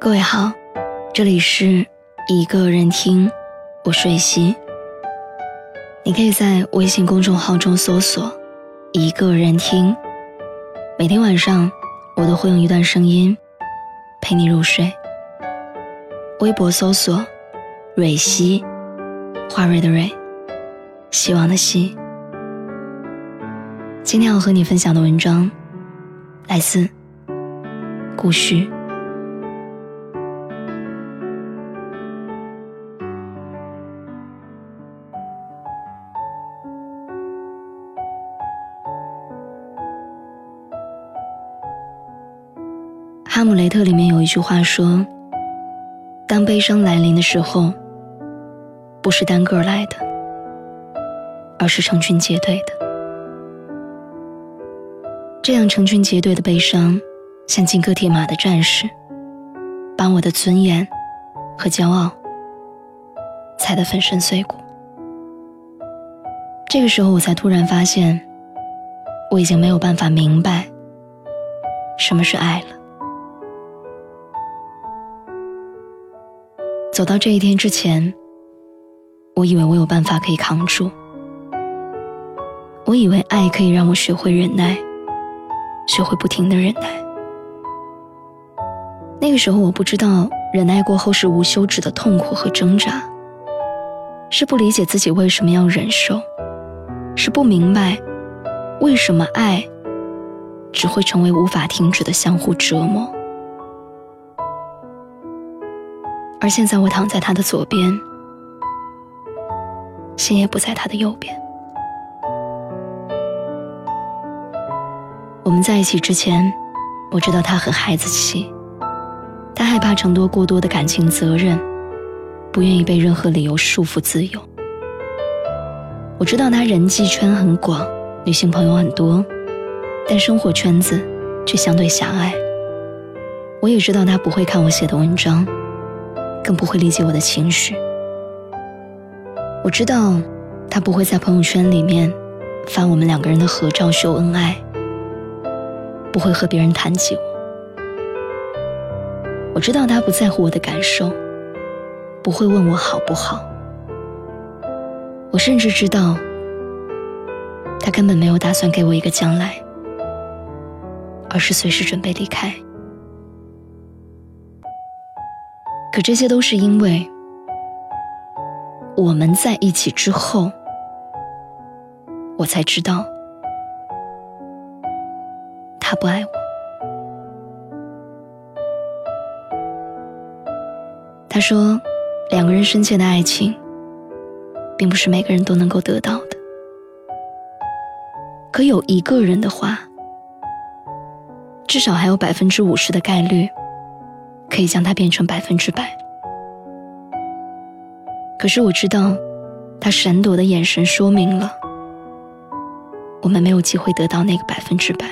各位好，这里是一个人听，我是瑞希。你可以在微信公众号中搜索“一个人听”，每天晚上我都会用一段声音陪你入睡。微博搜索“蕊希”，花蕊的蕊，希望的希。今天要和你分享的文章来自顾旭。《特》里面有一句话说：“当悲伤来临的时候，不是单个来的，而是成群结队的。这样成群结队的悲伤，像金戈铁马的战士，把我的尊严和骄傲踩得粉身碎骨。这个时候，我才突然发现，我已经没有办法明白什么是爱了。”走到这一天之前，我以为我有办法可以扛住。我以为爱可以让我学会忍耐，学会不停的忍耐。那个时候我不知道，忍耐过后是无休止的痛苦和挣扎，是不理解自己为什么要忍受，是不明白为什么爱只会成为无法停止的相互折磨。而现在，我躺在他的左边，心也不在他的右边。我们在一起之前，我知道他很孩子气，他害怕承诺过多的感情责任，不愿意被任何理由束缚自由。我知道他人际圈很广，女性朋友很多，但生活圈子却相对狭隘。我也知道他不会看我写的文章。更不会理解我的情绪。我知道，他不会在朋友圈里面发我们两个人的合照秀恩爱，不会和别人谈起我。我知道他不在乎我的感受，不会问我好不好。我甚至知道，他根本没有打算给我一个将来，而是随时准备离开。可这些都是因为我们在一起之后，我才知道他不爱我。他说，两个人深切的爱情，并不是每个人都能够得到的。可有一个人的话，至少还有百分之五十的概率。可以将它变成百分之百。可是我知道，他闪躲的眼神说明了，我们没有机会得到那个百分之百。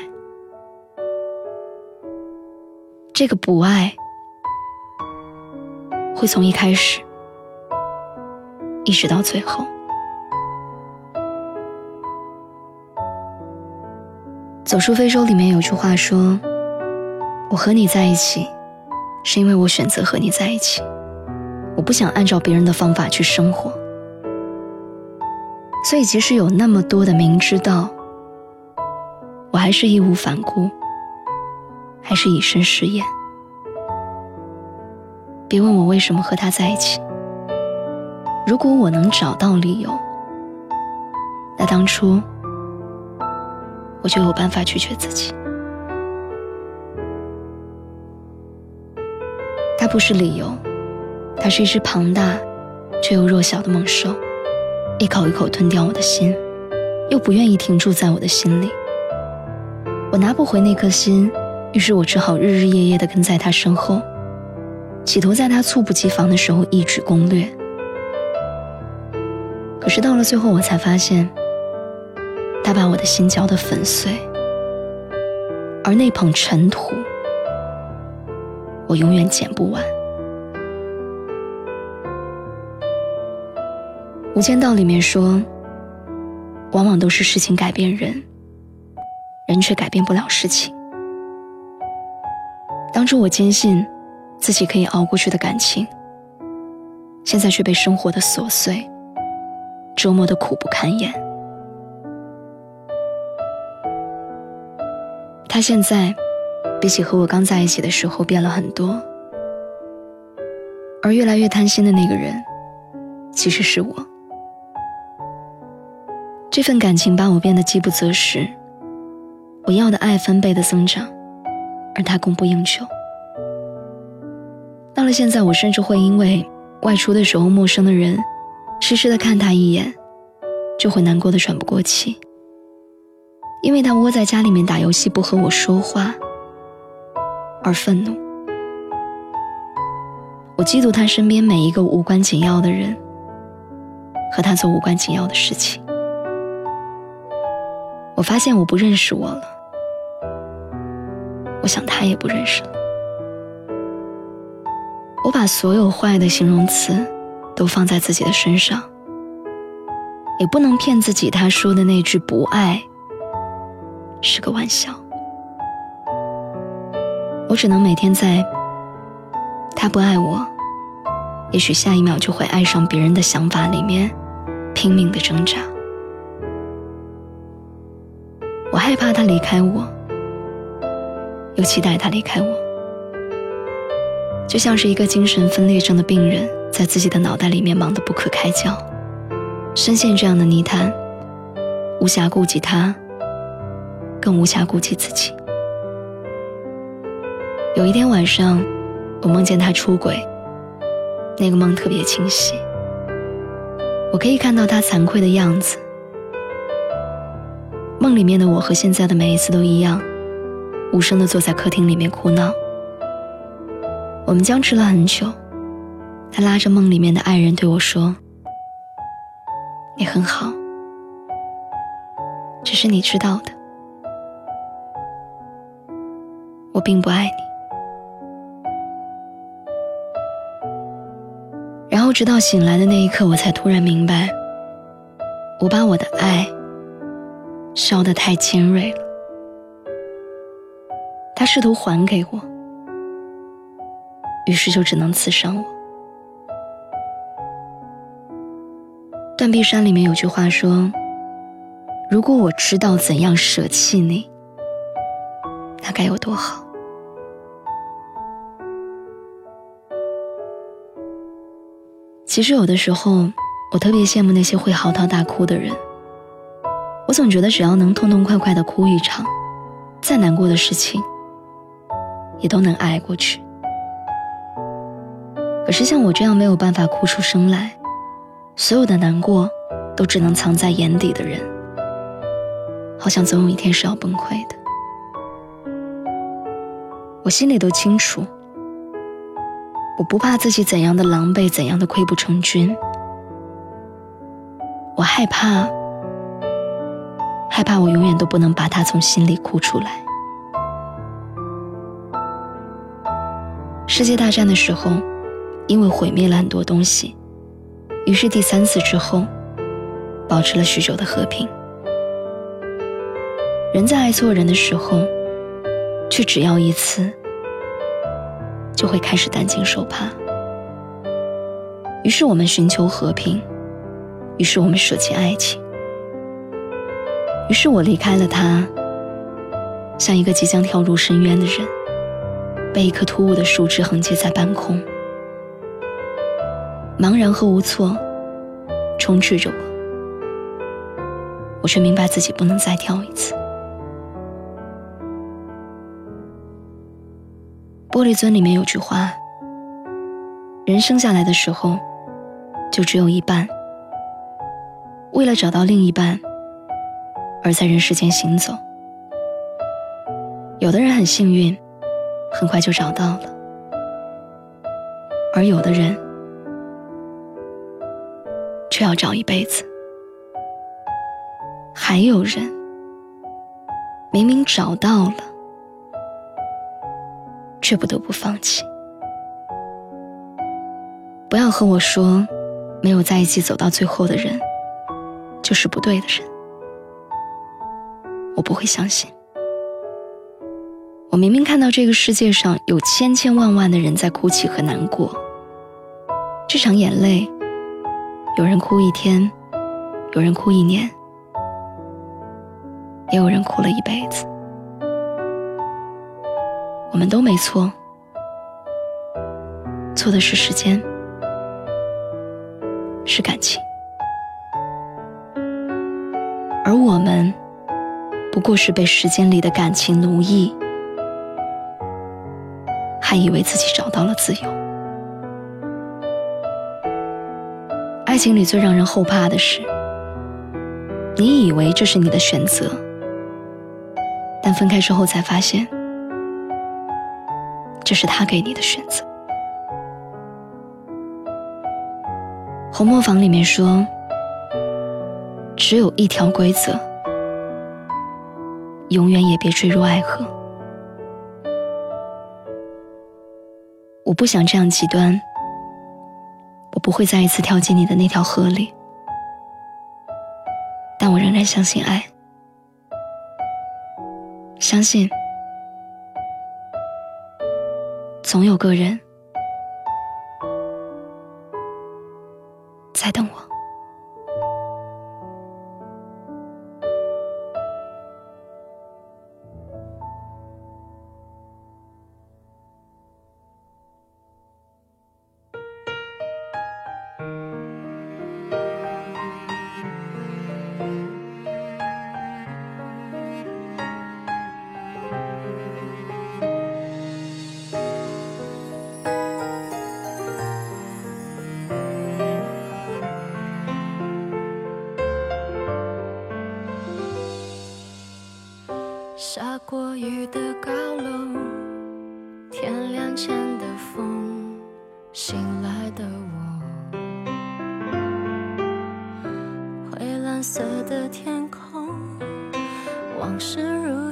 这个不爱，会从一开始一直到最后。《走出非洲》里面有句话说：“我和你在一起。”是因为我选择和你在一起，我不想按照别人的方法去生活，所以即使有那么多的明知道，我还是义无反顾，还是以身试验。别问我为什么和他在一起，如果我能找到理由，那当初我就有办法拒绝自己。不是理由，它是一只庞大却又弱小的猛兽，一口一口吞掉我的心，又不愿意停住在我的心里。我拿不回那颗心，于是我只好日日夜夜地跟在他身后，企图在他猝不及防的时候一举攻略。可是到了最后，我才发现，他把我的心搅得粉碎，而那捧尘土。我永远捡不完。《无间道》里面说，往往都是事情改变人，人却改变不了事情。当初我坚信，自己可以熬过去的感情，现在却被生活的琐碎折磨的苦不堪言。他现在比起和我刚在一起的时候变了很多，而越来越贪心的那个人，其实是我。这份感情把我变得饥不择食，我要的爱翻倍的增长，而他供不应求。到了现在，我甚至会因为外出的时候陌生的人痴痴的看他一眼，就会难过的喘不过气。因为他窝在家里面打游戏不和我说话，而愤怒。我嫉妒他身边每一个无关紧要的人，和他做无关紧要的事情。我发现我不认识我了，我想他也不认识了。我把所有坏的形容词都放在自己的身上，也不能骗自己，他说的那句不爱。是个玩笑，我只能每天在他不爱我，也许下一秒就会爱上别人的想法里面拼命的挣扎。我害怕他离开我，又期待他离开我，就像是一个精神分裂症的病人，在自己的脑袋里面忙得不可开交，深陷这样的泥潭，无暇顾及他。更无暇顾及自己。有一天晚上，我梦见他出轨，那个梦特别清晰，我可以看到他惭愧的样子。梦里面的我和现在的每一次都一样，无声的坐在客厅里面哭闹。我们僵持了很久，他拉着梦里面的爱人对我说：“你很好，只是你知道的。”我并不爱你。直到醒来的那一刻，我才突然明白，我把我的爱烧得太尖锐了。他试图还给我，于是就只能刺伤我。断臂山里面有句话说：“如果我知道怎样舍弃你，那该有多好。”其实有的时候，我特别羡慕那些会嚎啕大哭的人。我总觉得只要能痛痛快快的哭一场，再难过的事情也都能挨过去。可是像我这样没有办法哭出声来，所有的难过都只能藏在眼底的人，好像总有一天是要崩溃的。我心里都清楚。我不怕自己怎样的狼狈，怎样的溃不成军。我害怕，害怕我永远都不能把他从心里哭出来。世界大战的时候，因为毁灭了很多东西，于是第三次之后，保持了许久的和平。人在爱错人的时候，却只要一次。就会开始担惊受怕。于是我们寻求和平，于是我们舍弃爱情，于是我离开了他，像一个即将跳入深渊的人，被一棵突兀的树枝横截在半空，茫然和无措充斥着我，我却明白自己不能再跳一次。玻璃樽里面有句话：人生下来的时候，就只有一半。为了找到另一半，而在人世间行走。有的人很幸运，很快就找到了；而有的人，却要找一辈子。还有人，明明找到了。却不得不放弃。不要和我说，没有在一起走到最后的人，就是不对的人。我不会相信。我明明看到这个世界上有千千万万的人在哭泣和难过，这场眼泪，有人哭一天，有人哭一年，也有人哭了一辈子。我们都没错，错的是时间，是感情，而我们不过是被时间里的感情奴役。还以为自己找到了自由。爱情里最让人后怕的是，你以为这是你的选择，但分开之后才发现，这是他给你的选择。红磨坊里面说，只有一条规则，永远也别坠入爱河。我不想这样极端，我不会再一次跳进你的那条河里，但我仍然相信爱，相信总有个人在等我。的天空，往事如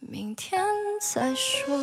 明天再说。